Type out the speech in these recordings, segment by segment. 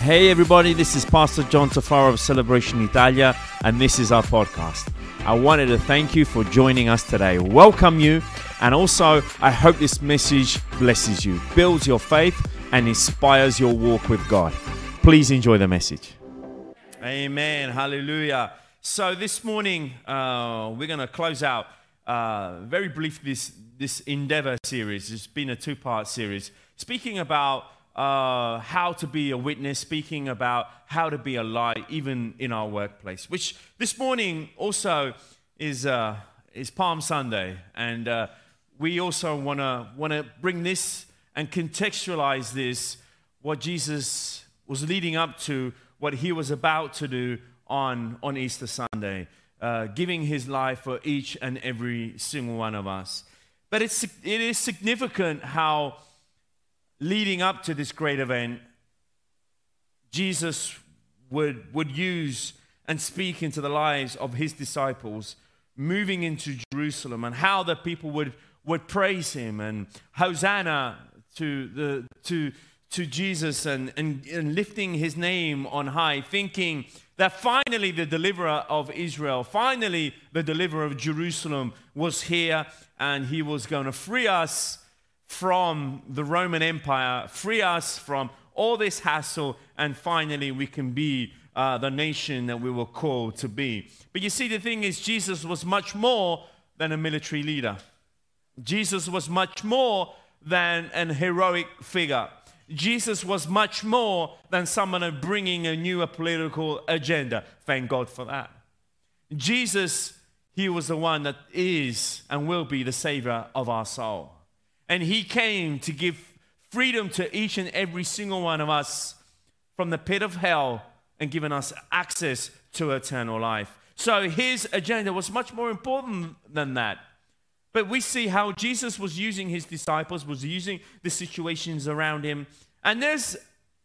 Hey everybody, this is Pastor John Tafaro of Celebration Italia, and this is our podcast. I wanted to thank you for joining us today, welcome you, and also I hope this message blesses you, builds your faith, and inspires your walk with God. Please enjoy the message. Amen. Hallelujah. So this morning uh, we're going to close out uh, very briefly this this endeavor series. It's been a two part series speaking about uh, how to be a witness, speaking about how to be a light, even in our workplace. Which this morning also is uh, is Palm Sunday, and uh, we also want to want to bring this and contextualize this what Jesus was leading up to, what he was about to do on on Easter Sunday, uh, giving his life for each and every single one of us. But it's it is significant how leading up to this great event, Jesus would, would use and speak into the lives of his disciples moving into Jerusalem and how the people would, would praise him and Hosanna to, the, to, to Jesus and, and, and lifting his name on high, thinking that finally the deliverer of Israel, finally the deliverer of Jerusalem was here and he was going to free us from the Roman Empire, free us from all this hassle, and finally we can be uh, the nation that we were called to be. But you see, the thing is, Jesus was much more than a military leader, Jesus was much more than an heroic figure. Jesus was much more than someone bringing a new political agenda. Thank God for that. Jesus, He was the one that is and will be the Savior of our soul. And he came to give freedom to each and every single one of us from the pit of hell and given us access to eternal life. So his agenda was much more important than that. But we see how Jesus was using his disciples, was using the situations around him. And there's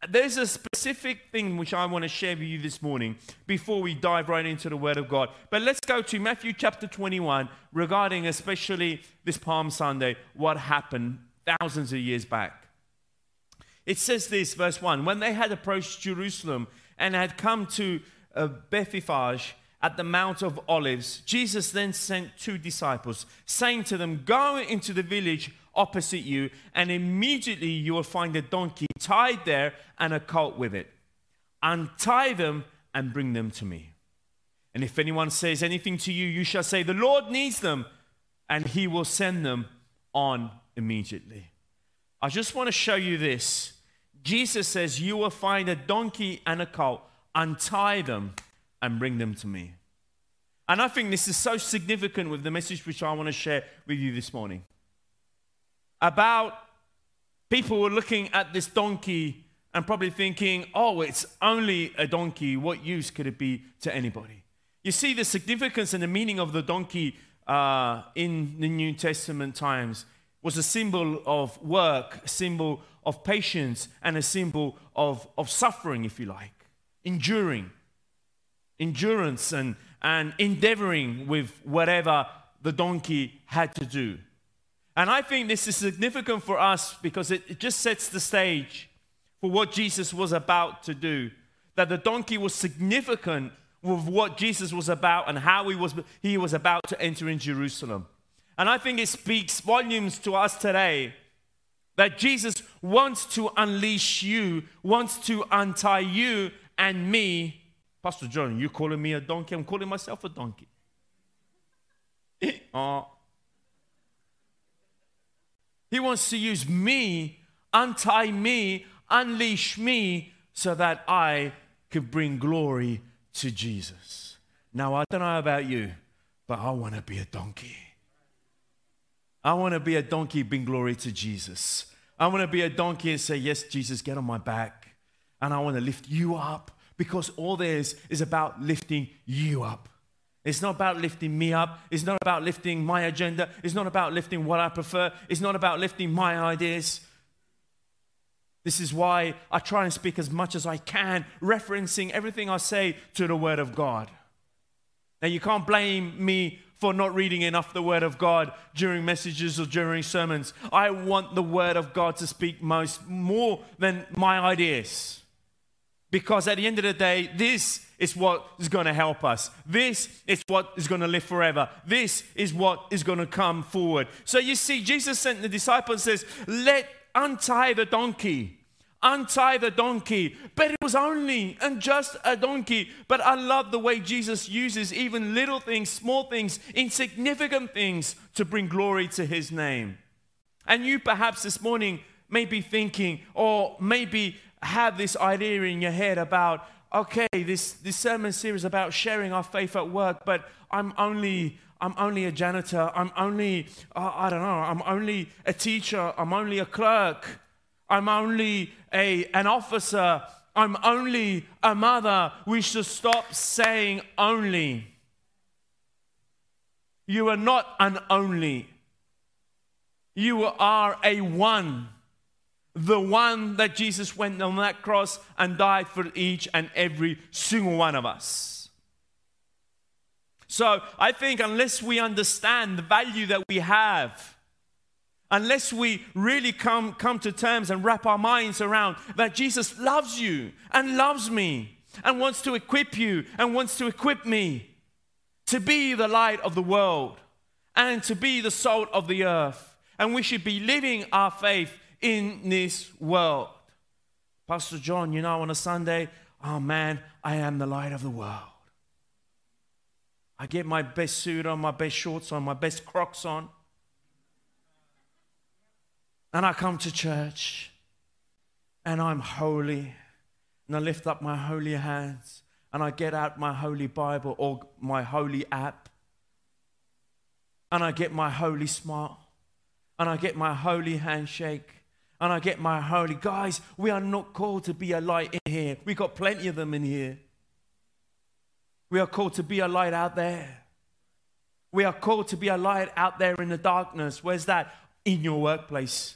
there's a specific thing which I want to share with you this morning before we dive right into the Word of God. But let's go to Matthew chapter 21 regarding especially this Palm Sunday, what happened thousands of years back. It says this, verse 1 When they had approached Jerusalem and had come to uh, Bethphage at the Mount of Olives, Jesus then sent two disciples, saying to them, Go into the village opposite you, and immediately you will find a donkey tied there and a colt with it. Untie them and bring them to me. And if anyone says anything to you, you shall say, The Lord needs them, and he will send them on immediately. I just want to show you this. Jesus says, You will find a donkey and a colt, untie them and bring them to me. And I think this is so significant with the message which I want to share with you this morning about people were looking at this donkey and probably thinking, oh, it's only a donkey. What use could it be to anybody? You see the significance and the meaning of the donkey uh, in the New Testament times was a symbol of work, a symbol of patience, and a symbol of, of suffering, if you like, enduring, endurance, and, and endeavoring with whatever the donkey had to do. And I think this is significant for us because it, just sets the stage for what Jesus was about to do. That the donkey was significant with what Jesus was about and how he was, he was about to enter in Jerusalem. And I think it speaks volumes to us today that Jesus wants to unleash you, wants to untie you and me. Pastor John, you calling me a donkey? I'm calling myself a donkey. oh, he wants to use me, untie me, unleash me so that I could bring glory to Jesus. Now, I don't know about you, but I want to be a donkey. I want to be a donkey, bring glory to Jesus. I want to be a donkey and say, Yes, Jesus, get on my back. And I want to lift you up because all there is is about lifting you up. It's not about lifting me up. It's not about lifting my agenda. It's not about lifting what I prefer. It's not about lifting my ideas. This is why I try and speak as much as I can, referencing everything I say to the Word of God. Now, you can't blame me for not reading enough the Word of God during messages or during sermons. I want the Word of God to speak most, more than my ideas. Because at the end of the day, this is what is going to help us. This is what is going to live forever. This is what is going to come forward. So you see, Jesus sent the disciples says, Let untie the donkey. Untie the donkey. But it was only and just a donkey. But I love the way Jesus uses even little things, small things, insignificant things to bring glory to his name. And you perhaps this morning may be thinking, or maybe have this idea in your head about, okay, this, this sermon series about sharing our faith at work, but I'm only I'm only a janitor. I'm only, uh, I don't know, I'm only a teacher. I'm only a clerk. I'm only a, an officer. I'm only a mother. We should stop saying only. You are not an only. You are a one the one that Jesus went on that cross and died for each and every single one of us. So I think unless we understand the value that we have, unless we really come, come to terms and wrap our minds around that Jesus loves you and loves me and wants to equip you and wants to equip me to be the light of the world and to be the salt of the earth. And we should be living our faith in this world. Pastor John, you know, on a Sunday, oh man, I am the light of the world. I get my best suit on, my best shorts on, my best crocs on. And I come to church and I'm holy. And I lift up my holy hands and I get out my holy Bible or my holy app. And I get my holy smile and I get my holy handshake and I get my holy. Guys, we are not called to be a light in here. We got plenty of them in here. We are called to be a light out there. We are called to be a light out there in the darkness. Where's that? In your workplace,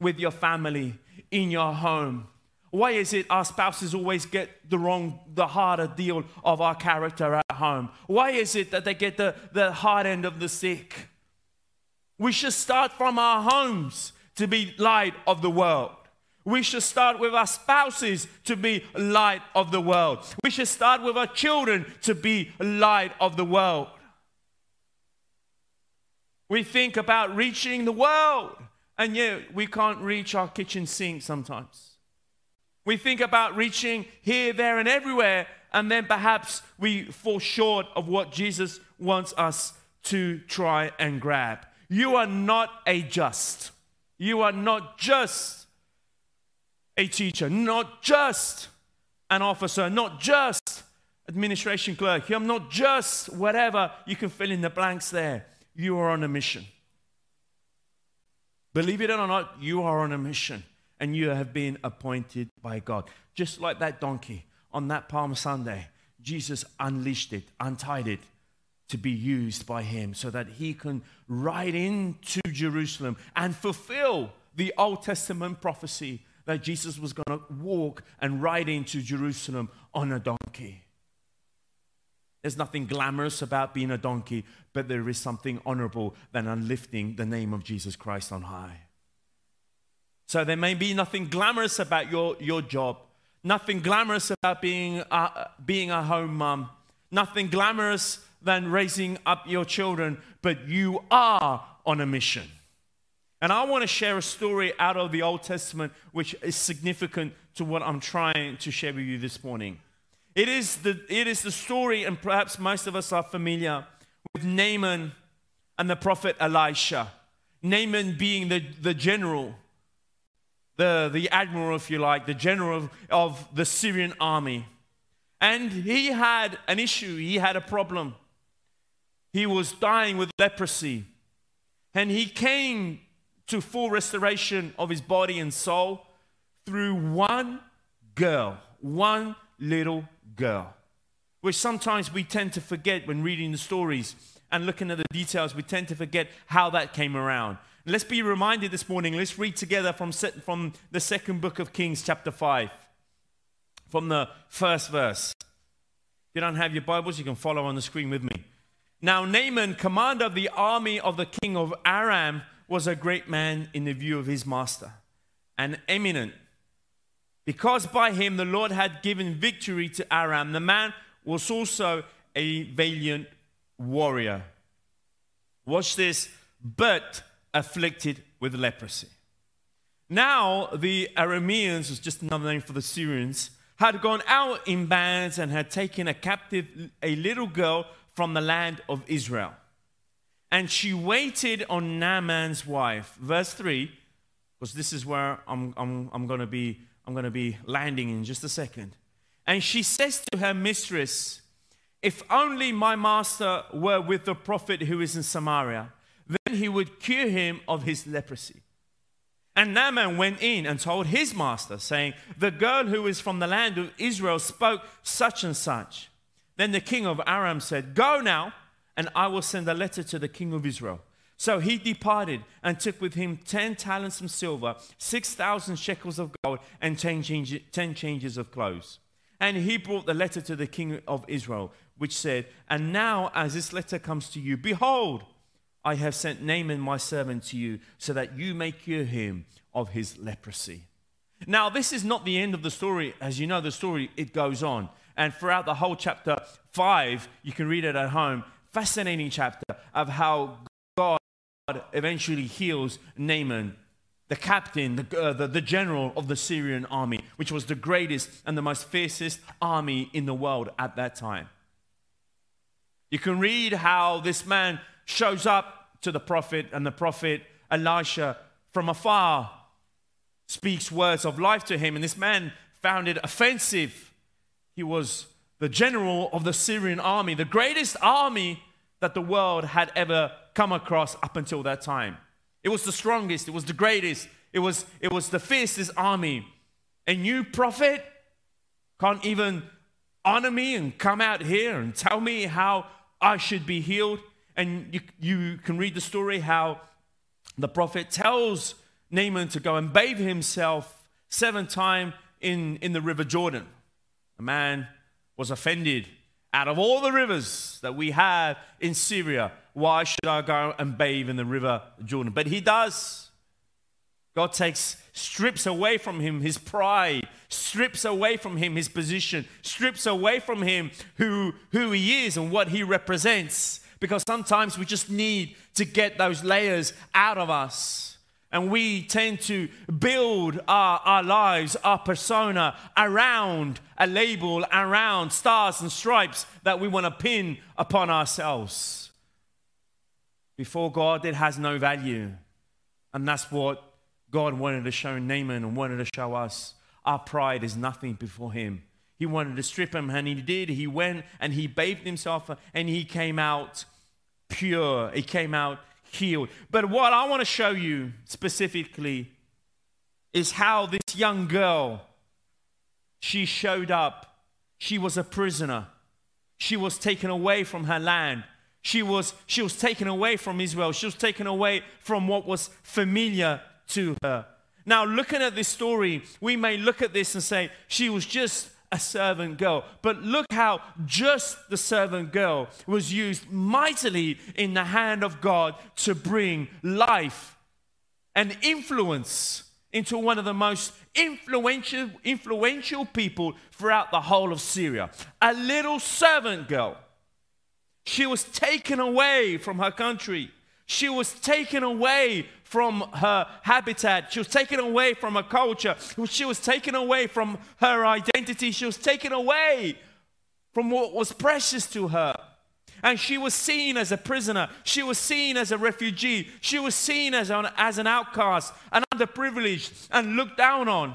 with your family, in your home. Why is it our spouses always get the wrong, the harder deal of our character at home? Why is it that they get the, the hard end of the stick? We should start from our homes to be light of the world. We should start with our spouses to be light of the world. We should start with our children to be light of the world. We think about reaching the world, and yet we can't reach our kitchen sink sometimes. We think about reaching here, there, and everywhere, and then perhaps we fall short of what Jesus wants us to try and grab. You are not a just. You are not just a teacher, not just an officer, not just administration clerk. I'm not just whatever. You can fill in the blanks there. You are on a mission. Believe it or not, you are on a mission and you have been appointed by God. Just like that donkey on that Palm Sunday, Jesus unleashed it, untied it, to be used by him so that he can ride into Jerusalem and fulfill the Old Testament prophecy that Jesus was going to walk and ride into Jerusalem on a donkey. There's nothing glamorous about being a donkey, but there is something honorable than unlifting the name of Jesus Christ on high. So there may be nothing glamorous about your, your job, nothing glamorous about being a, being a home mom, nothing glamorous than raising up your children, but you are on a mission. And I want to share a story out of the Old Testament which is significant to what I'm trying to share with you this morning. It is the, it is the story, and perhaps most of us are familiar with Naaman and the prophet Elisha. Naaman being the, the general, the, the admiral, if you like, the general of, of the Syrian army. And he had an issue, he had a problem he was dying with leprosy. And he came to full restoration of his body and soul through one girl, one little girl, which sometimes we tend to forget when reading the stories and looking at the details. We tend to forget how that came around. Let's be reminded this morning. Let's read together from, from the second book of Kings, chapter 5, from the first verse. If you don't have your Bibles, you can follow on the screen with me. Now, Naaman, commander of the army of the king of Aram, was a great man in the view of his master, an eminent because by him the Lord had given victory to Aram. The man was also a valiant warrior. Watch this, but afflicted with leprosy. Now, the Arameans, was just another name for the Syrians, had gone out in bands and had taken a captive a little girl from the land of Israel. And she waited on Naaman's wife. Verse 3, because this is where I'm, I'm, I'm going to be I'm going to be landing in just a second. And she says to her mistress, If only my master were with the prophet who is in Samaria, then he would cure him of his leprosy. And Naaman went in and told his master, saying, The girl who is from the land of Israel spoke such and such. Then the king of Aram said, Go now, and I will send a letter to the king of Israel. So he departed and took with him 10 talents of silver, 6,000 shekels of gold, and 10 changes of clothes. And he brought the letter to the king of Israel, which said, And now, as this letter comes to you, behold, I have sent Naaman my servant to you, so that you may cure him of his leprosy. Now, this is not the end of the story. As you know, the story, it goes on. And throughout the whole chapter 5, you can read it at home. Fascinating chapter of how God eventually heals Naaman, the captain, the, uh, the, the, general of the Syrian army, which was the greatest and the most fiercest army in the world at that time. You can read how this man shows up to the prophet, and the prophet Elisha from afar speaks words of life to him, and this man found it offensive. He was the general of the Syrian army, the greatest army that the world had ever come across up until that time. It was the strongest, it was the greatest, it was, it was the fiercest army. And you, prophet, can't even honor me and come out here and tell me how I should be healed. And you, you can read the story how the prophet tells Naaman to go and bathe himself seven times in, in the river Jordan. Man was offended out of all the rivers that we have in Syria, why should I go and bathe in the river Jordan? But he does. God takes, strips away from him his pride, strips away from him his position, strips away from him who, who he is and what he represents. Because sometimes we just need to get those layers out of us. And we tend to build our, our lives, our persona around a label, around stars and stripes that we want to pin upon ourselves. Before God, it has no value. And that's what God wanted to show Naaman and wanted to show us. Our pride is nothing before Him. He wanted to strip him, and he did. He went and he bathed himself, and he came out pure. He came out healed. But what I want to show you specifically is how this young girl she showed up. She was a prisoner. She was taken away from her land. She was, she was taken away from Israel. She was taken away from what was familiar to her. Now, looking at this story, we may look at this and say, she was just a servant girl. But look how just the servant girl was used mightily in the hand of God to bring life and influence into one of the most influential, influential people throughout the whole of Syria. A little servant girl. She was taken away from her country. She was taken away from her habitat. She was taken away from her culture. She was taken away from her identity. She was taken away from what was precious to her. And she was seen as a prisoner. She was seen as a refugee. She was seen as an, as an outcast, an underprivileged, and looked down on.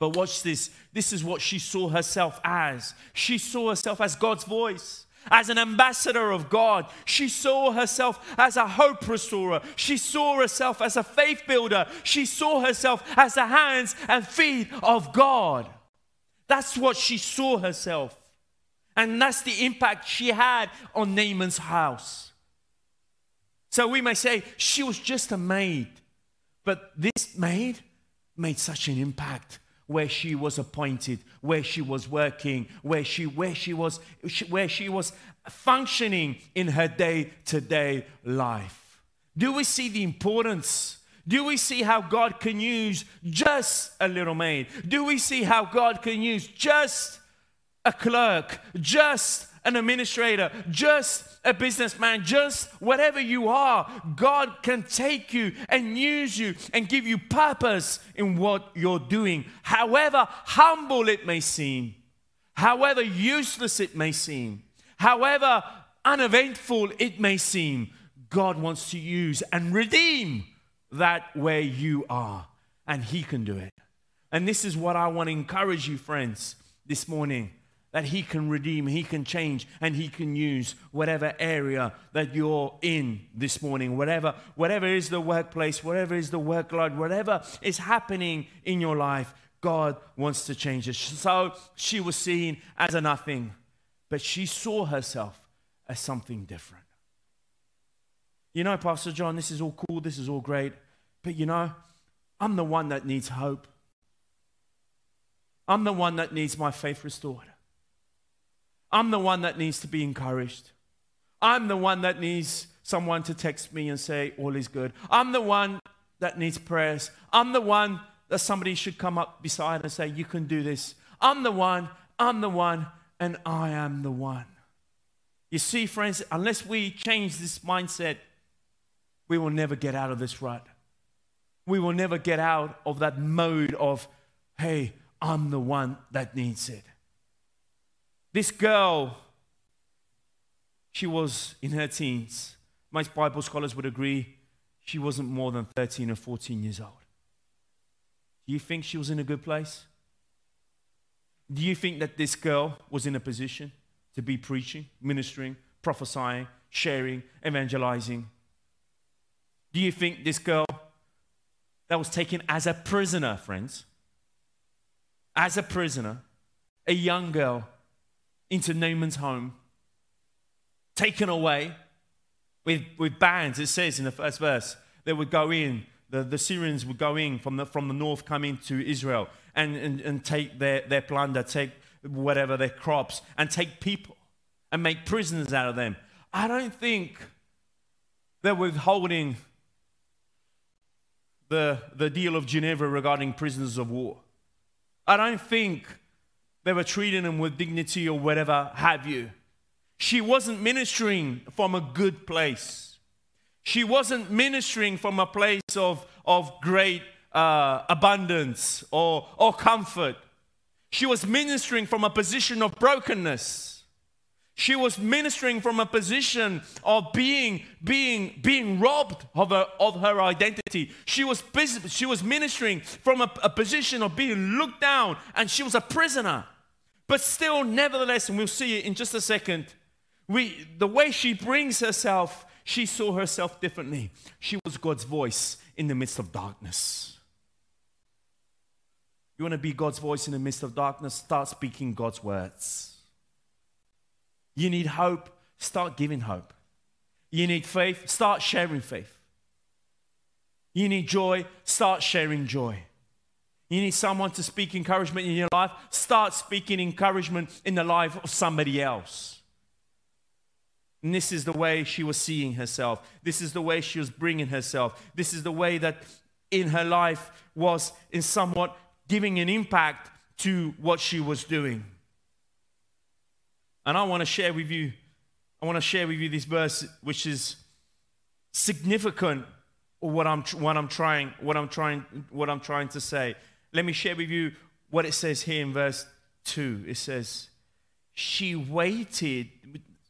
But watch this. This is what she saw herself as. She saw herself as God's voice as an ambassador of God. She saw herself as a hope restorer. She saw herself as a faith builder. She saw herself as the hands and feet of God. That's what she saw herself. And that's the impact she had on Naaman's house. So we may say she was just a maid, but this maid made such an impact where she was appointed, where she was working, where she, where she, was, where she was functioning in her day to day life. Do we see the importance? Do we see how God can use just a little maid? Do we see how God can use just a clerk, just an administrator, just a businessman, just whatever you are? God can take you and use you and give you purpose in what you're doing, however humble it may seem, however useless it may seem, however uneventful it may seem. God wants to use and redeem that where you are, and He can do it. And this is what I want to encourage you, friends, this morning that He can redeem, He can change, and He can use whatever area that you're in this morning, whatever, whatever is the workplace, whatever is the workload, whatever is happening in your life, God wants to change it. So she was seen as a nothing, but she saw herself as something different. You know, Pastor John, this is all cool, this is all great, but you know, I'm the one that needs hope. I'm the one that needs my faith restored. I'm the one that needs to be encouraged. I'm the one that needs someone to text me and say, All is good. I'm the one that needs prayers. I'm the one that somebody should come up beside and say, You can do this. I'm the one, I'm the one, and I am the one. You see, friends, unless we change this mindset, we will never get out of this rut. We will never get out of that mode of, hey, I'm the one that needs it. This girl, she was in her teens. Most Bible scholars would agree she wasn't more than 13 or 14 years old. Do you think she was in a good place? Do you think that this girl was in a position to be preaching, ministering, prophesying, sharing, evangelizing? Do you think this girl that was taken as a prisoner, friends, as a prisoner, a young girl into Naaman's home, taken away with, with bands, it says in the first verse, they would go in, the, the Syrians would go in from the, from the north, come into Israel and, and, and take their, their plunder, take whatever, their crops, and take people and make prisoners out of them. I don't think they're withholding the, the deal of Geneva regarding prisoners of war. I don't think they were treating them with dignity or whatever have you. She wasn't ministering from a good place. She wasn't ministering from a place of, of great uh, abundance or, or comfort. She was ministering from a position of brokenness. She was ministering from a position of being, being, being robbed of her, of her identity. She was, she was ministering from a, a position of being looked down, and she was a prisoner. But still, nevertheless, and we'll see it in just a second, we, the way she brings herself, she saw herself differently. She was God's voice in the midst of darkness. You want to be God's voice in the midst of darkness? Start speaking God's words. You need hope, start giving hope. You need faith, start sharing faith. You need joy, start sharing joy. You need someone to speak encouragement in your life, start speaking encouragement in the life of somebody else. And this is the way she was seeing herself. This is the way she was bringing herself. This is the way that in her life was in somewhat giving an impact to what she was doing. And I want to share with you, I want to share with you this verse, which is significant what I'm, what I'm trying, what I'm trying, what I'm trying to say. Let me share with you what it says here in verse 2. It says, She waited,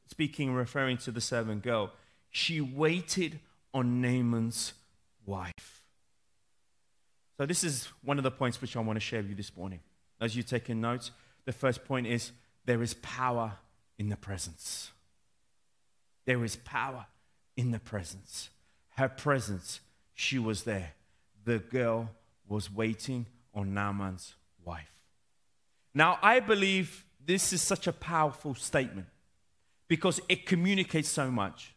speaking, referring to the servant girl, she waited on Naaman's wife. So, this is one of the points which I want to share with you this morning. As you're taking notes, the first point is there is power in the presence. There is power in the presence. Her presence, she was there. The girl was waiting on Naaman's wife. Now, I believe this is such a powerful statement because it communicates so much.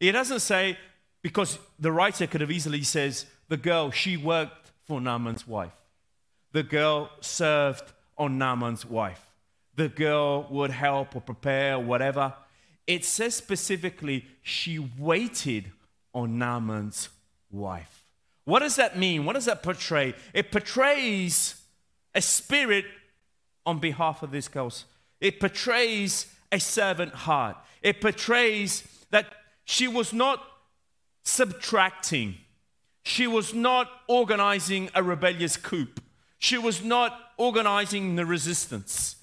It doesn't say, because the writer could have easily says, the girl, she worked for Naaman's wife. The girl served on Naaman's wife the girl would help or prepare or whatever. It says specifically she waited on Naaman's wife. What does that mean? What does that portray? It portrays a spirit on behalf of these girls. It portrays a servant heart. It portrays that she was not subtracting, she was not organizing a rebellious coup, she was not organizing the resistance,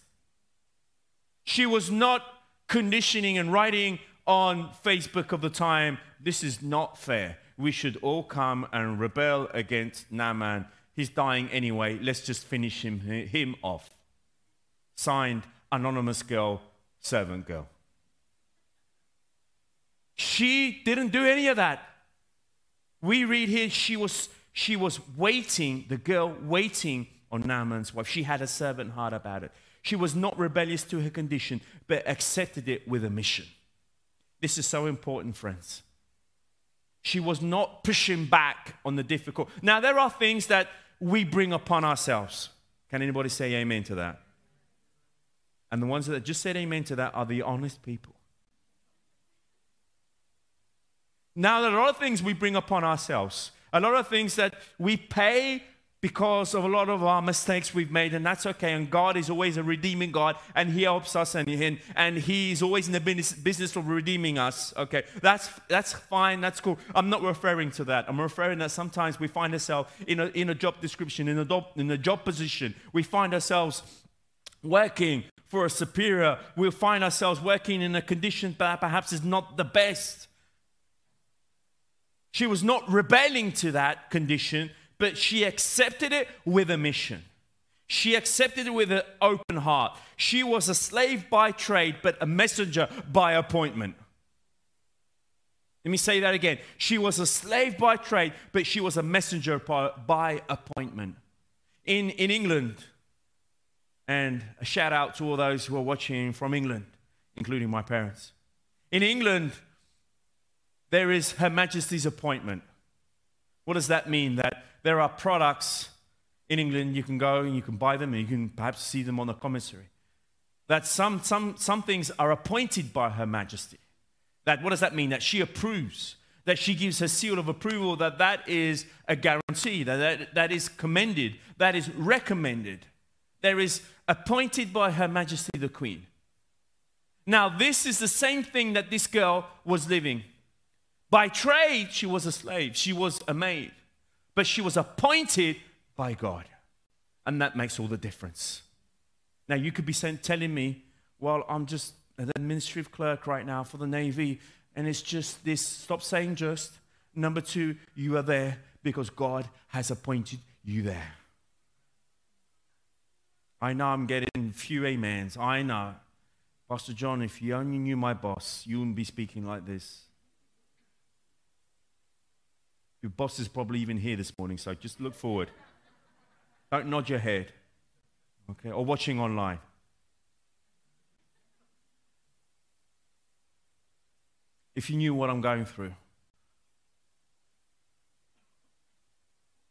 she was not conditioning and writing on Facebook of the time, this is not fair. We should all come and rebel against Naaman. He's dying anyway. Let's just finish him, him off. Signed, anonymous girl, servant girl. She didn't do any of that. We read here she was, she was waiting, the girl waiting on Naaman's wife. She had a servant heart about it. She was not rebellious to her condition, but accepted it with a mission. This is so important, friends. She was not pushing back on the difficult. Now, there are things that we bring upon ourselves. Can anybody say amen to that? And the ones that just said amen to that are the honest people. Now, there are a lot of things we bring upon ourselves, a lot of things that we pay because of a lot of our mistakes we've made, and that's okay. And God is always a redeeming God, and He helps us, and, and, and He is always in the business, business of redeeming us. Okay, that's, that's fine, that's cool. I'm not referring to that. I'm referring that sometimes we find ourselves in a, in a job description, in a, job, in a job position. We find ourselves working for a superior. We'll find ourselves working in a condition that perhaps is not the best. She was not rebelling to that condition, but she accepted it with a mission. She accepted it with an open heart. She was a slave by trade, but a messenger by appointment. Let me say that again. She was a slave by trade, but she was a messenger by, appointment. In, in England, and a shout out to all those who are watching from England, including my parents. In England, there is Her Majesty's appointment. What does that mean? That there are products in England, you can go and you can buy them, and you can perhaps see them on the commissary. That some, some, some things are appointed by Her Majesty. That what does that mean? That she approves, that she gives her seal of approval, that that is a guarantee, that, that that is commended, that is recommended. There is appointed by Her Majesty the Queen. Now, this is the same thing that this girl was living. By trade, she was a slave, she was a maid but she was appointed by God. And that makes all the difference. Now, you could be saying, telling me, well, I'm just an administrative clerk right now for the Navy, and it's just this. Stop saying just. Number two, you are there because God has appointed you there. I know I'm getting few amens. I know. Pastor John, if you only knew my boss, you wouldn't be speaking like this. Your boss is probably even here this morning, so just look forward. Don't nod your head, okay, or watching online. If you knew what I'm going through,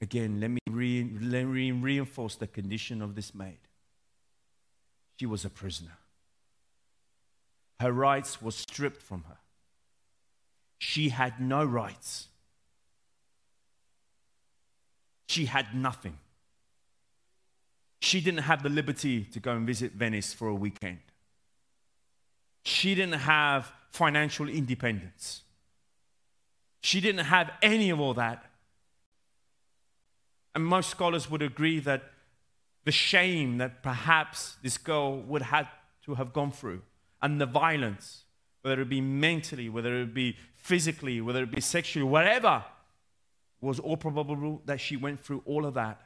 again, let me, re- let me reinforce the condition of this maid. She was a prisoner. Her rights were stripped from her. She had no rights. She had nothing. She didn't have the liberty to go and visit Venice for a weekend. She didn't have financial independence. She didn't have any of all that. And most scholars would agree that the shame that perhaps this girl would have to have gone through and the violence, whether it be mentally, whether it be physically, whether it be sexually, whatever was all probable that she went through all of that.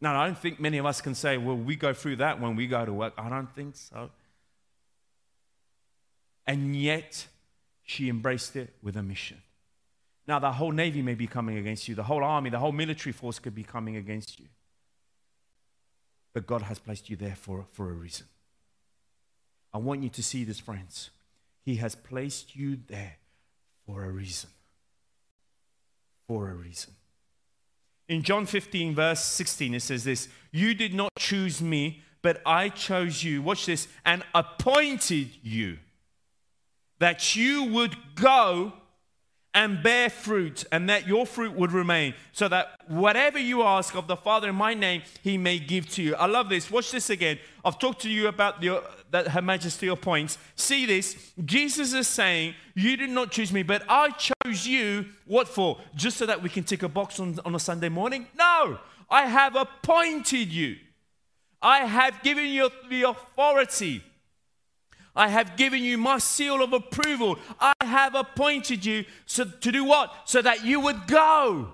Now, I don't think many of us can say, well, we go through that when we go to work. I don't think so. And yet, she embraced it with a mission. Now, the whole Navy may be coming against you, the whole army, the whole military force could be coming against you. But God has placed you there for, for a reason. I want you to see this, friends. He has placed you there for a reason for a reason. In John 15, verse 16, it says this You did not choose me, but I chose you. Watch this, and appointed you that you would go and bear fruit, and that your fruit would remain, so that whatever you ask of the Father in my name, he may give to you. I love this. Watch this again. I've talked to you about that Her Majesty appoints. See this. Jesus is saying, You did not choose me, but I chose you. What for? Just so that we can tick a box on, on a Sunday morning? No. I have appointed you. I have given you the authority I have given you my seal of approval. I have appointed you so, to do what? So that you would go.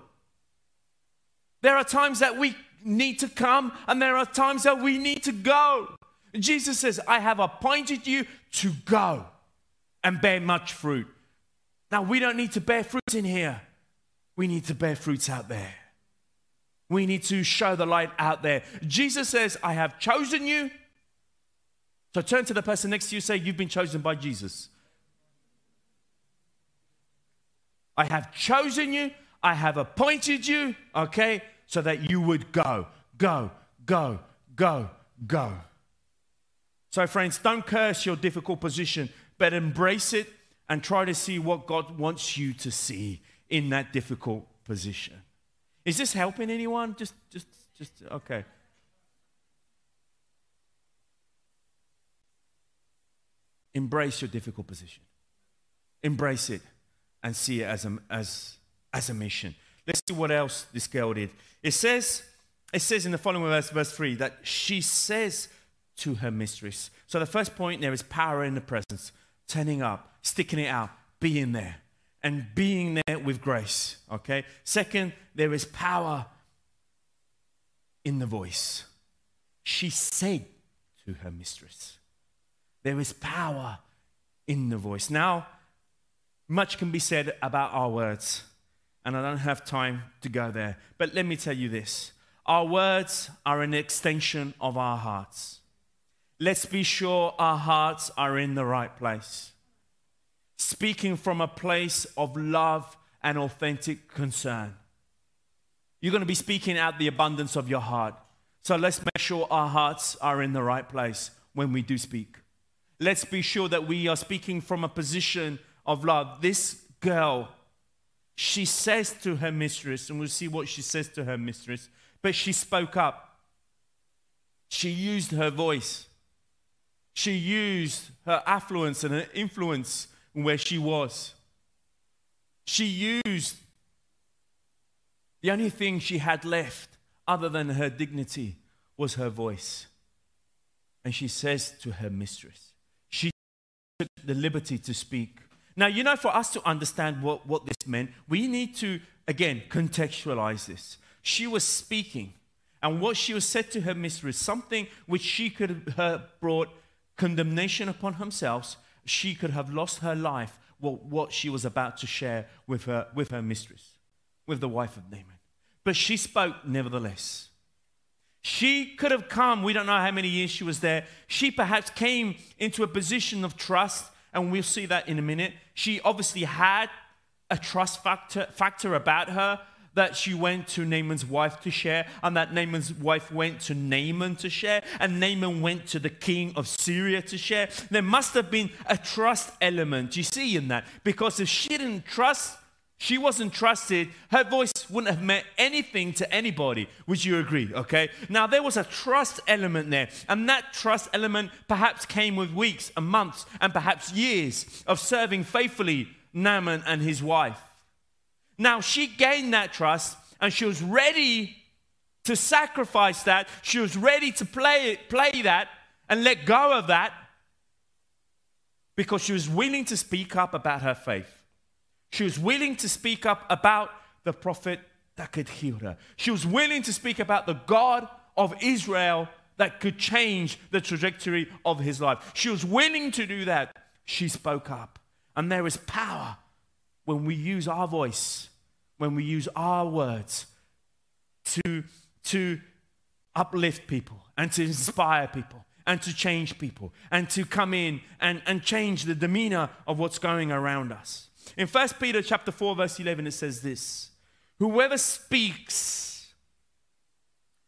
There are times that we need to come, and there are times that we need to go. Jesus says, I have appointed you to go and bear much fruit. Now, we don't need to bear fruit in here, we need to bear fruits out there. We need to show the light out there. Jesus says, I have chosen you so turn to the person next to you say, You've been chosen by Jesus. I have chosen you, I have appointed you, okay, so that you would go, go, go, go, go. So, friends, don't curse your difficult position, but embrace it and try to see what God wants you to see in that difficult position. Is this helping anyone? Just, just, just, okay. Embrace your difficult position. Embrace it and see it as a, as, as a mission. Let's see what else this girl did. It says, it says in the following verse, verse 3, that she says to her mistress. So the first point there is power in the presence, turning up, sticking it out, being there, and being there with grace. Okay? Second, there is power in the voice. She said to her mistress. There is power in the voice. Now, much can be said about our words, and I don't have time to go there. But let me tell you this our words are an extension of our hearts. Let's be sure our hearts are in the right place. Speaking from a place of love and authentic concern. You're going to be speaking out the abundance of your heart. So let's make sure our hearts are in the right place when we do speak let's be sure that we are speaking from a position of love. This girl, she says to her mistress, and we'll see what she says to her mistress, but she spoke up. She used her voice. She used her affluence and her influence where she was. She used the only thing she had left other than her dignity was her voice. And she says to her mistress, She took the liberty to speak. Now, you know, for us to understand what, what this meant, we need to, again, contextualize this. She was speaking, and what she was said to her mistress, something which she could have brought condemnation upon herself, she could have lost her life, well, what she was about to share with her, with her mistress, with the wife of Naaman. But she spoke nevertheless. She could have come, we don't know how many years she was there. She perhaps came into a position of trust, and we'll see that in a minute. She obviously had a trust factor, factor about her that she went to Naaman's wife to share, and that Naaman's wife went to Naaman to share, and Naaman went to the king of Syria to share. There must have been a trust element, you see, in that, because if she didn't trust she wasn't trusted. Her voice wouldn't have meant anything to anybody. Would you agree? Okay. Now, there was a trust element there. And that trust element perhaps came with weeks and months and perhaps years of serving faithfully Naaman and his wife. Now, she gained that trust and she was ready to sacrifice that. She was ready to play, play that and let go of that because she was willing to speak up about her faith. She was willing to speak up about the prophet that could heal her. She was willing to speak about the God of Israel that could change the trajectory of his life. She was willing to do that. She spoke up. And there is power when we use our voice, when we use our words to, to uplift people and to inspire people and to change people and to come in and, and change the demeanor of what's going around us. In 1 Peter chapter 4 verse 11 it says this, whoever speaks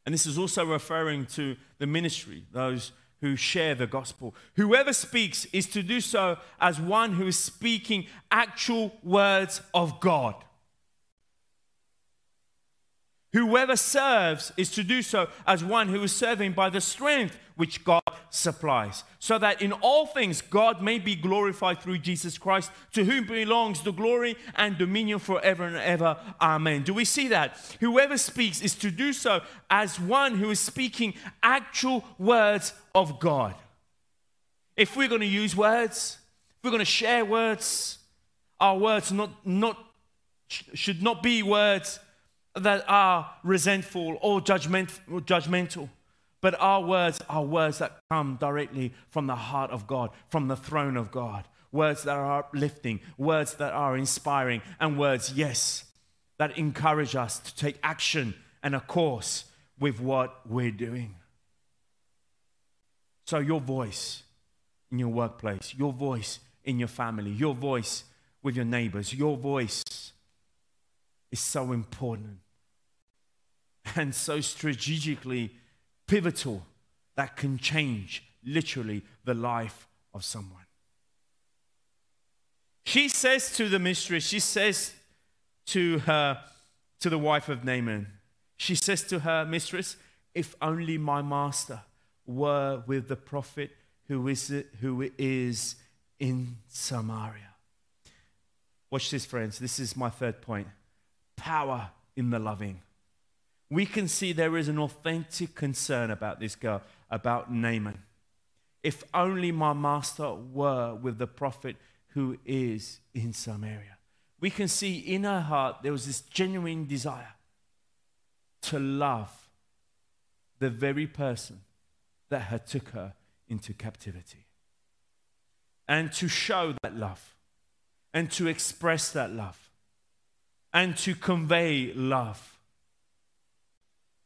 and this is also referring to the ministry, those who share the gospel. Whoever speaks is to do so as one who is speaking actual words of God. Whoever serves is to do so as one who is serving by the strength which God supplies, so that in all things God may be glorified through Jesus Christ, to whom belongs the glory and dominion forever and ever. Amen. Do we see that? Whoever speaks is to do so as one who is speaking actual words of God. If we're going to use words, if we're going to share words, our words not, not, should not be words that are resentful or judgment, judgmental. But our words are words that come directly from the heart of God, from the throne of God. Words that are uplifting, words that are inspiring, and words, yes, that encourage us to take action and a course with what we're doing. So, your voice in your workplace, your voice in your family, your voice with your neighbors, your voice is so important and so strategically pivotal that can change literally the life of someone. She says to the mistress, she says to her, to the wife of Naaman, she says to her mistress, if only my master were with the prophet who is, who is in Samaria. Watch this, friends. This is my third point power in the loving we can see there is an authentic concern about this girl, about Naaman. If only my master were with the prophet who is in Samaria. We can see in her heart there was this genuine desire to love the very person that had took her into captivity. And to show that love, and to express that love, and to convey love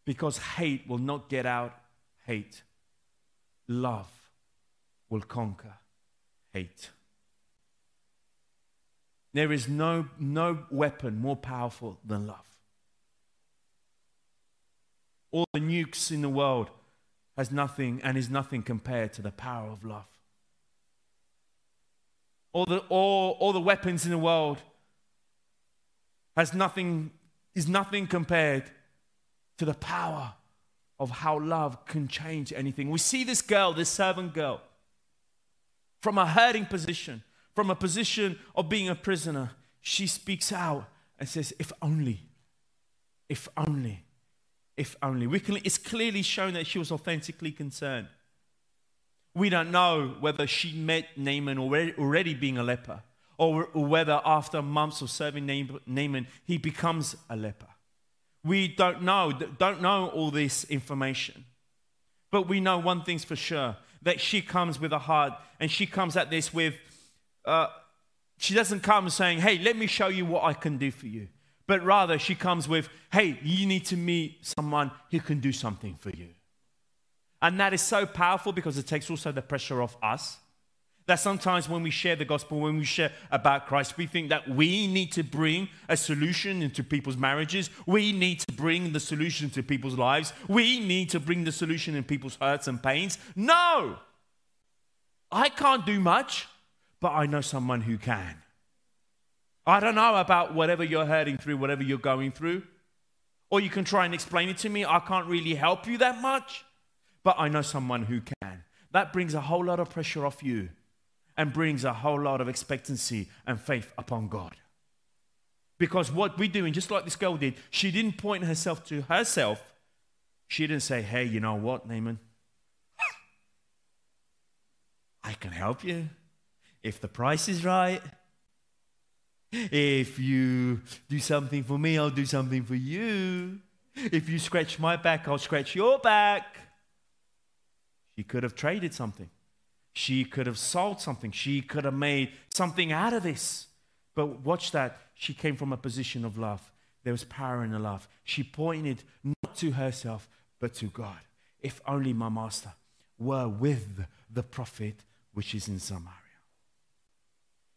because hate will not get out hate. Love will conquer hate. There is no, no weapon more powerful than love. All the nukes in the world has nothing and is nothing compared to the power of love. All the, all, all the weapons in the world has nothing, is nothing compared to the power of how love can change anything. We see this girl, this servant girl, from a hurting position, from a position of being a prisoner. She speaks out and says, If only, if only, if only. We can, it's clearly shown that she was authentically concerned. We don't know whether she met Naaman already, already being a leper, or, or whether after months of serving Naaman, he becomes a leper. We don't know, don't know all this information. But we know one thing's for sure that she comes with a heart and she comes at this with, uh, she doesn't come saying, hey, let me show you what I can do for you. But rather, she comes with, hey, you need to meet someone who can do something for you. And that is so powerful because it takes also the pressure off us that sometimes when we share the gospel, when we share about Christ, we think that we need to bring a solution into people's marriages. We need to bring the solution to people's lives. We need to bring the solution in people's hurts and pains. No! I can't do much, but I know someone who can. I don't know about whatever you're hurting through, whatever you're going through. Or you can try and explain it to me. I can't really help you that much, but I know someone who can. That brings a whole lot of pressure off you and brings a whole lot of expectancy and faith upon God. Because what we're doing, just like this girl did, she didn't point herself to herself. She didn't say, hey, you know what, Naaman? I can help you if the price is right. If you do something for me, I'll do something for you. If you scratch my back, I'll scratch your back. She could have traded something. She could have sold something. She could have made something out of this. But watch that. She came from a position of love. There was power in the love. She pointed not to herself, but to God. If only my master were with the prophet which is in Samaria.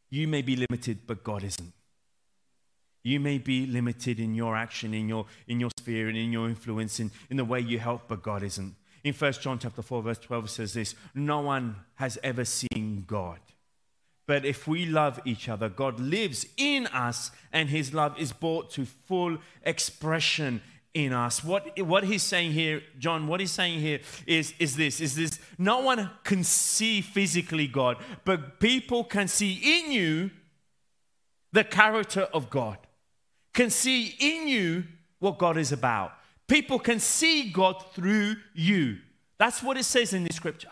You may be limited, but God isn't. You may be limited in your action, in your, in your sphere, and in your influence, in, in the way you help, but God isn't. In 1 John chapter 4, verse 12 says this No one has ever seen God. But if we love each other, God lives in us and his love is brought to full expression in us. What, what he's saying here, John, what he's saying here is, is this, is this, no one can see physically God, but people can see in you the character of God, can see in you what God is about. People can see God through you. That's what it says in the scripture.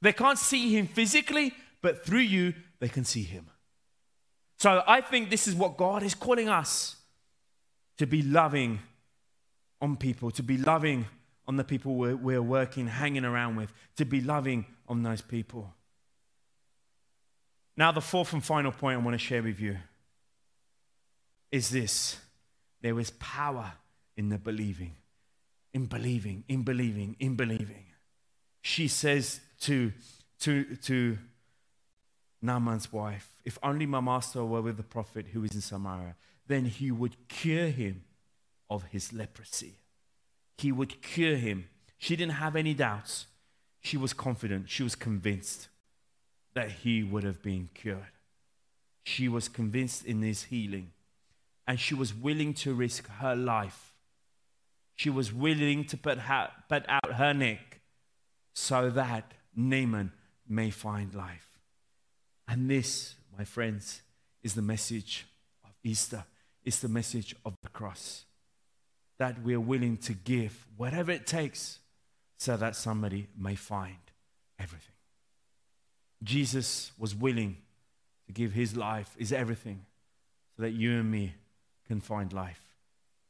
They can't see him physically, but through you, they can see him. So I think this is what God is calling us to be loving on people, to be loving on the people we're, we're working, hanging around with, to be loving on those people. Now, the fourth and final point I want to share with you is this there is power in the believing, in believing, in believing, in believing. She says to, to, to Naaman's wife, If only my master were with the prophet who is in Samaria, then he would cure him of his leprosy. He would cure him. She didn't have any doubts. She was confident. She was convinced that he would have been cured. She was convinced in his healing. And she was willing to risk her life. She was willing to put, put out her neck so that Naaman may find life. And this, my friends, is the message of Easter. It's the message of the cross. That we're willing to give whatever it takes so that somebody may find everything. Jesus was willing to give his life, his everything, so that you and me can find life,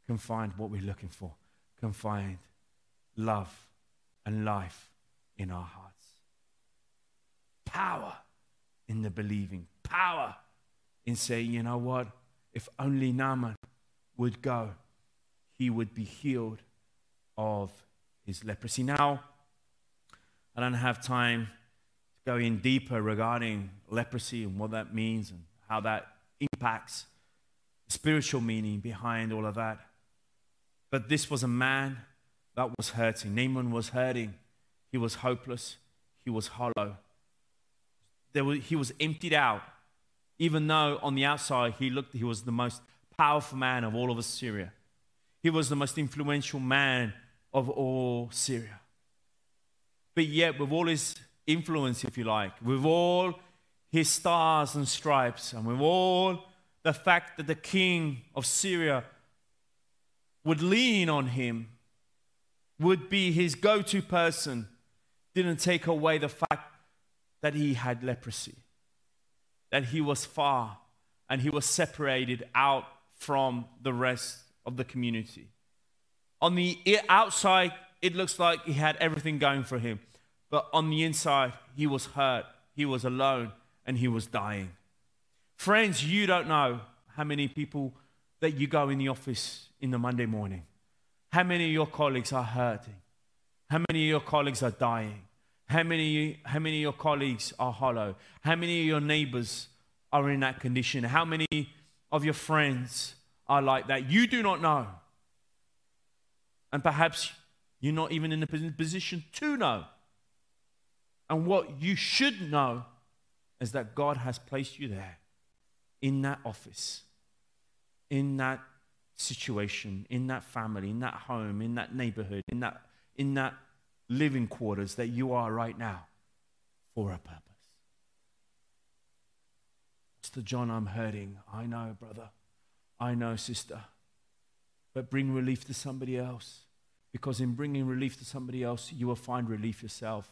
can find what we're looking for, can find love and life in our hearts. Power in the believing, power in saying, you know what, if only Naaman would go, he would be healed of his leprosy. Now, I don't have time to go in deeper regarding leprosy and what that means and how that impacts spiritual meaning behind all of that. But this was a man that was hurting. Naaman was hurting. He was hopeless. He was hollow he was emptied out, even though on the outside he looked, he was the most powerful man of all of Assyria. He was the most influential man of all Syria. But yet, with all his influence, if you like, with all his stars and stripes, and with all the fact that the king of Syria would lean on him, would be his go to person, didn't take away the fact that he had leprosy, that he was far and he was separated out from the rest of the community. On the outside, it looks like he had everything going for him, but on the inside, he was hurt, he was alone, and he was dying. Friends, you don't know how many people that you go in the office in the Monday morning. How many of your colleagues are hurting? How many of your colleagues are dying? How many, how many of your colleagues are hollow? How many of your neighbors are in that condition? How many of your friends are like that? You do not know. And perhaps you're not even in a position to know. And what you should know is that God has placed you there in that office, in that situation, in that family, in that home, in that neighborhood, in that, in that living quarters that you are right now for a purpose. It's the John, I'm hurting. I know, brother. I know, sister. But bring relief to somebody else. Because in bringing relief to somebody else, you will find relief yourself.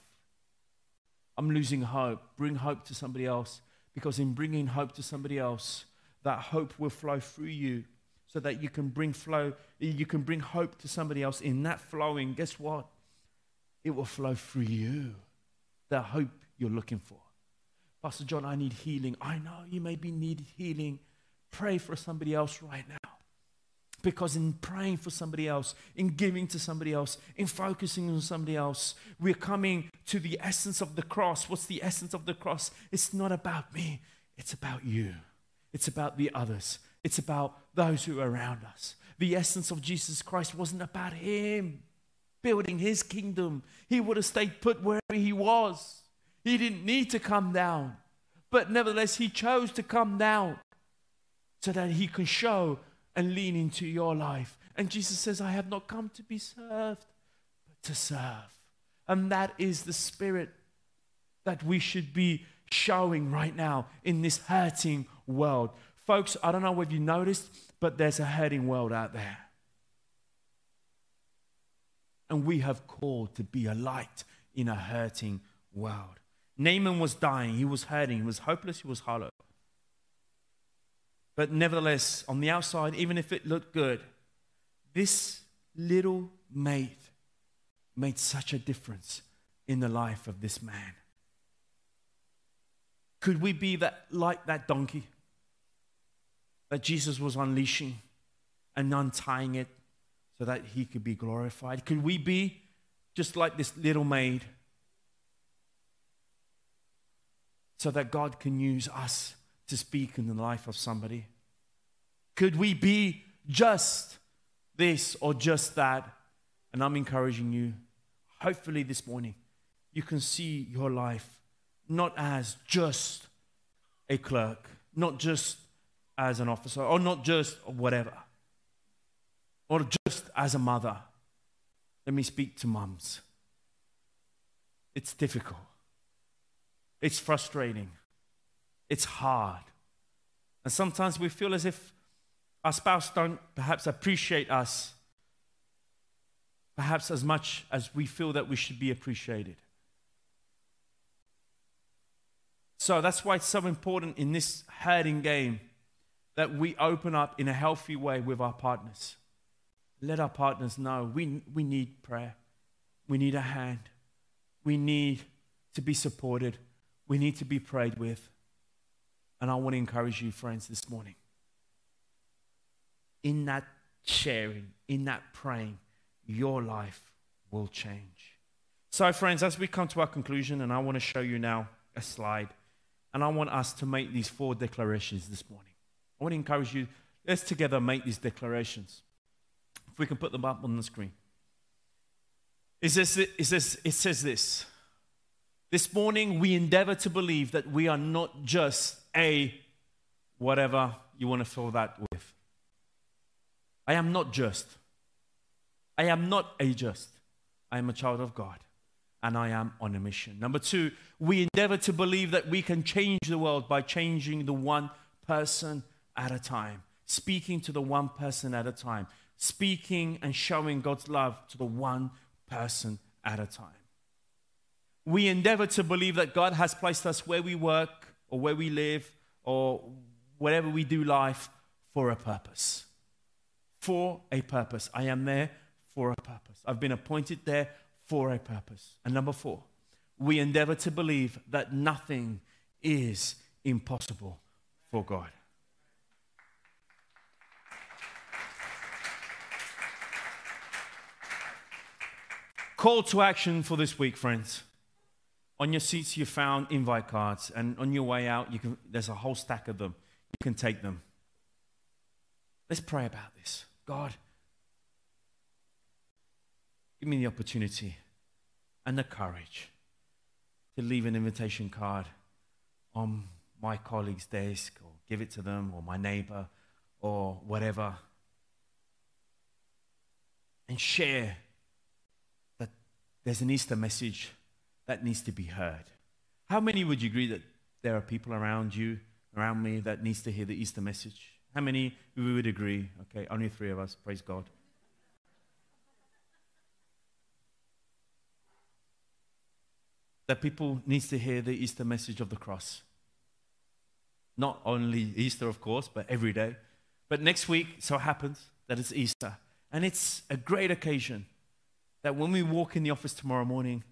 I'm losing hope. Bring hope to somebody else. Because in bringing hope to somebody else, that hope will flow through you so that you can bring flow, you can bring hope to somebody else. In that flowing, guess what? it will flow through you. The hope you're looking for. Pastor John, I need healing. I know you may be needed healing. Pray for somebody else right now. Because in praying for somebody else, in giving to somebody else, in focusing on somebody else, we're coming to the essence of the cross. What's the essence of the cross? It's not about me, it's about you. It's about the others. It's about those who are around us. The essence of Jesus Christ wasn't about him, building his kingdom. He would have stayed put wherever he was. He didn't need to come down. But nevertheless, he chose to come down so that he can show and lean into your life. And Jesus says, I have not come to be served, but to serve. And that is the spirit that we should be showing right now in this hurting world. Folks, I don't know whether you noticed, but there's a hurting world out there. And we have called to be a light in a hurting world. Naaman was dying, he was hurting, he was hopeless, he was hollow. But nevertheless, on the outside, even if it looked good, this little maid made such a difference in the life of this man. Could we be that like that donkey that Jesus was unleashing and untying it so that he could be glorified? Could we be just like this little maid so that God can use us to speak in the life of somebody? Could we be just this or just that? And I'm encouraging you, hopefully, this morning, you can see your life not as just a clerk, not just as an officer, or not just whatever, or just as a mother. Let me speak to mums. It's difficult, it's frustrating, it's hard. And sometimes we feel as if our spouse don't perhaps appreciate us perhaps as much as we feel that we should be appreciated. So that's why it's so important in this herding game that we open up in a healthy way with our partners. Let our partners know we, we need prayer. We need a hand. We need to be supported. We need to be prayed with. And I want to encourage you, friends, this morning. In that sharing, in that praying, your life will change. So, friends, as we come to our conclusion, and I want to show you now a slide and I want us to make these four declarations this morning. I want to encourage you, let's together make these declarations. If we can put them up on the screen. It says, it says, it says this This morning, we endeavor to believe that we are not just a whatever you want to fill that with. I am not just. I am not a just. I am a child of God and I am on a mission. Number two, we endeavor to believe that we can change the world by changing the one person at a time, speaking to the one person at a time, speaking and showing God's love to the one person at a time. We endeavor to believe that God has placed us where we work or where we live or whatever we do life for a purpose. For a purpose. I am there for a purpose. I've been appointed there for a purpose. And number four, we endeavor to believe that nothing is impossible for God. Call to action for this week, friends. On your seats, you found invite cards, and on your way out, you can, there's a whole stack of them. You can take them. Let's pray about this. God, Give me the opportunity and the courage to leave an invitation card on my colleague's desk or give it to them or my neighbor or whatever and share there's an Easter message that needs to be heard. How many would you agree that there are people around you, around me, that needs to hear the Easter message? How many we would agree? Okay, only three of us, praise God. that people needs to hear the Easter message of the cross. Not only Easter, of course, but every day. But next week, so happens that it's Easter. And it's a great occasion that when we walk in the office tomorrow morning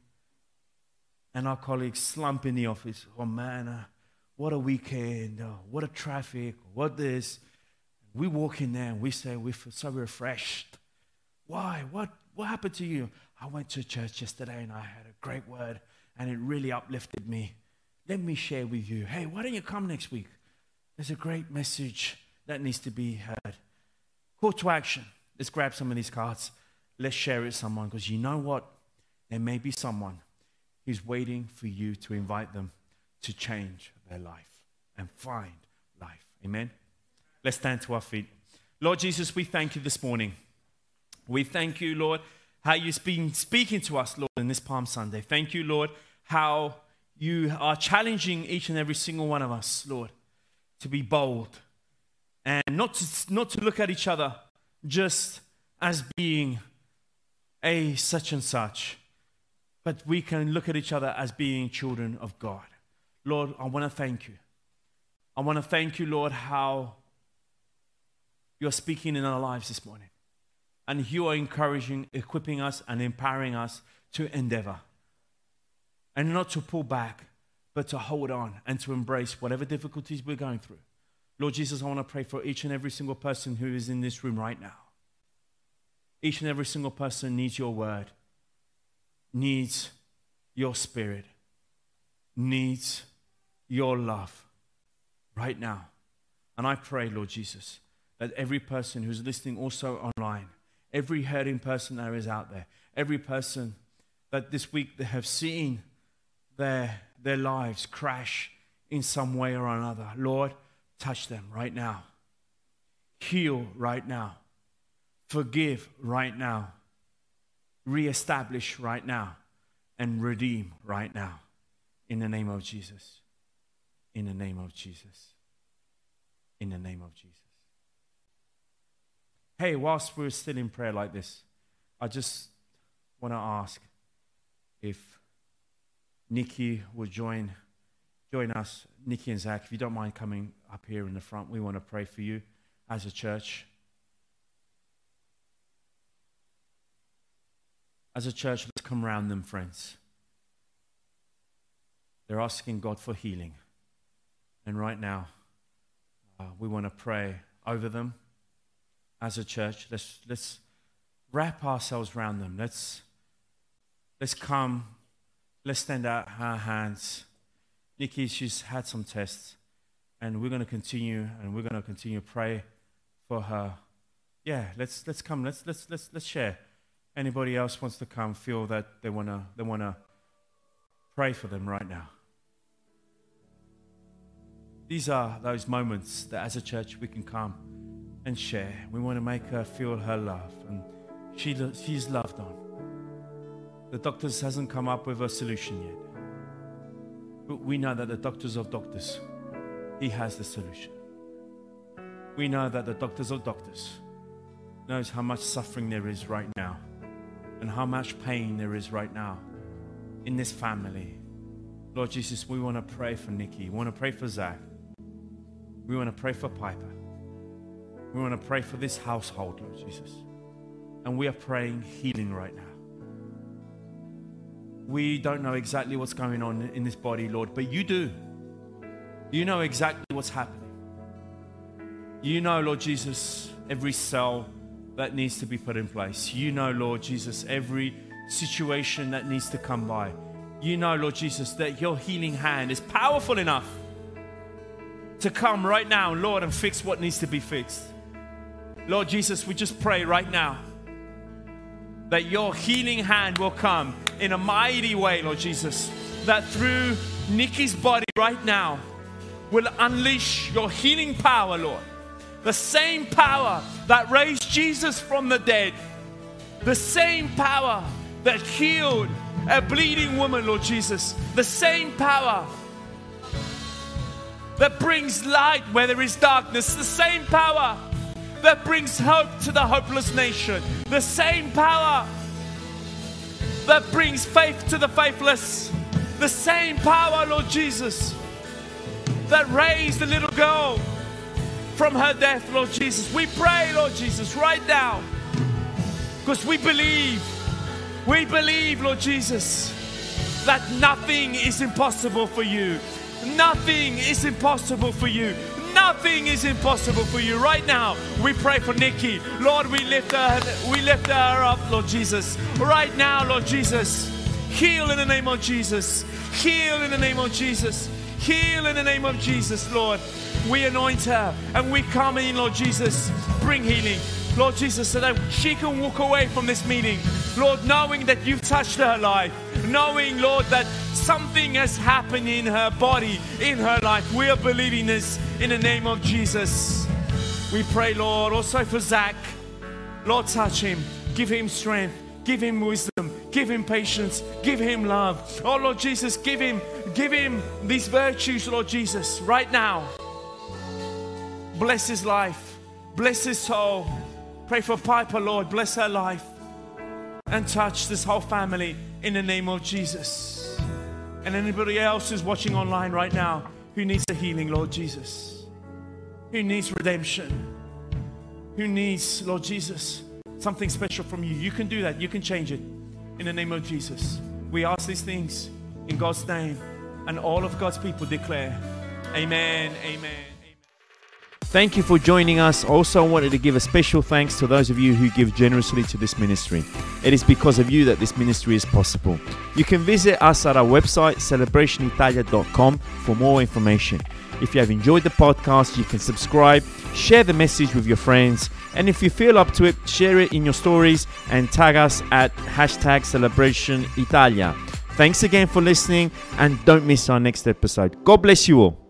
and our colleagues slump in the office, oh man, uh, what a weekend, oh, what a traffic, what this. We walk in there and we say, we feel so refreshed. Why? What, what happened to you? I went to church yesterday and I had a great word and it really uplifted me. Let me share with you. Hey, why don't you come next week? There's a great message that needs to be heard. Call to action. Let's grab some of these cards let's share it with someone because you know what? There may be someone who's waiting for you to invite them to change their life and find life. Amen. Let's stand to our feet. Lord Jesus, we thank you this morning. We thank you, Lord, how you've been speaking to us, Lord, in this Palm Sunday. Thank you, Lord, how you are challenging each and every single one of us, Lord, to be bold and not to, not to look at each other just as being a such and such, but we can look at each other as being children of God. Lord, I want to thank you. I want to thank you, Lord, how you're speaking in our lives this morning. And you are encouraging, equipping us, and empowering us to endeavor. And not to pull back, but to hold on and to embrace whatever difficulties we're going through. Lord Jesus, I want to pray for each and every single person who is in this room right now. Each and every single person needs your word, needs your spirit, needs your love right now. And I pray, Lord Jesus, that every person who's listening also online, every hurting person there is out there, every person that this week they have seen their, their lives crash in some way or another, Lord, touch them right now. Heal right now. Forgive right now. Reestablish right now. And redeem right now. In the name of Jesus. In the name of Jesus. In the name of Jesus. Hey, whilst we're still in prayer like this, I just want to ask if Nikki would join join us, Nikki and Zach, if you don't mind coming up here in the front, we want to pray for you as a church. As a church, let's come around them, friends. They're asking God for healing. And right now, uh, we want to pray over them as a church. Let's, let's wrap ourselves around them. Let's, let's come. Let's stand out our hands Nikki, she's had some tests, and we're going to continue, and we're going to continue to pray for her. Yeah, let's let's come. Let's let's let's let's share. Anybody else wants to come? Feel that they wanna they wanna pray for them right now. These are those moments that, as a church, we can come and share. We want to make her feel her love, and she she's loved on. The doctors hasn't come up with a solution yet. But we know that the doctors of doctors, He has the solution. We know that the doctors of doctors knows how much suffering there is right now and how much pain there is right now in this family. Lord Jesus, we want to pray for Nikki. We want to pray for Zach. We want to pray for Piper. We want to pray for this household, Lord Jesus. And we are praying healing right now we don't know exactly what's going on in this body, Lord, but you do. You know exactly what's happening. You know, Lord Jesus, every cell that needs to be put in place. You know, Lord Jesus, every situation that needs to come by. You know, Lord Jesus, that your healing hand is powerful enough to come right now, Lord, and fix what needs to be fixed. Lord Jesus, we just pray right now that your healing hand will come in a mighty way, Lord Jesus. That through Nikki's body right now will unleash your healing power, Lord. The same power that raised Jesus from the dead, the same power that healed a bleeding woman, Lord Jesus, the same power that brings light where there is darkness, the same power that brings hope to the hopeless nation. The same power that brings faith to the faithless. The same power, Lord Jesus, that raised the little girl from her death, Lord Jesus. We pray, Lord Jesus, right now, because we believe, we believe, Lord Jesus, that nothing is impossible for you. Nothing is impossible for you. Nothing is impossible for you. Right now, we pray for Nikki. Lord, we lift her, we lift her up, Lord Jesus. Right now, Lord Jesus, heal in the name of Jesus. Heal in the name of Jesus. Heal in the name of Jesus, Lord. We anoint her and we come in, Lord Jesus. Bring healing. Lord Jesus, so that she can walk away from this meeting, Lord, knowing that you've touched her life, knowing, Lord, that something has happened in her body, in her life. We are believing this in the name of Jesus. We pray, Lord, also for Zach. Lord, touch him, give him strength, give him wisdom, give him patience, give him love. Oh, Lord Jesus, give him, give him these virtues, Lord Jesus, right now. Bless his life, bless his soul. Pray for Piper, Lord, bless her life and touch this whole family in the name of Jesus. And anybody else who's watching online right now who needs a healing, Lord Jesus, who needs redemption, who needs, Lord Jesus, something special from you, you can do that. You can change it in the name of Jesus. We ask these things in God's name, and all of God's people declare, Amen, Amen. Amen. Thank you for joining us. Also, I wanted to give a special thanks to those of you who give generously to this ministry. It is because of you that this ministry is possible. You can visit us at our website, celebrationitalia.com, for more information. If you have enjoyed the podcast, you can subscribe, share the message with your friends, and if you feel up to it, share it in your stories and tag us at hashtag Celebration Italia. Thanks again for listening, and don't miss our next episode. God bless you all.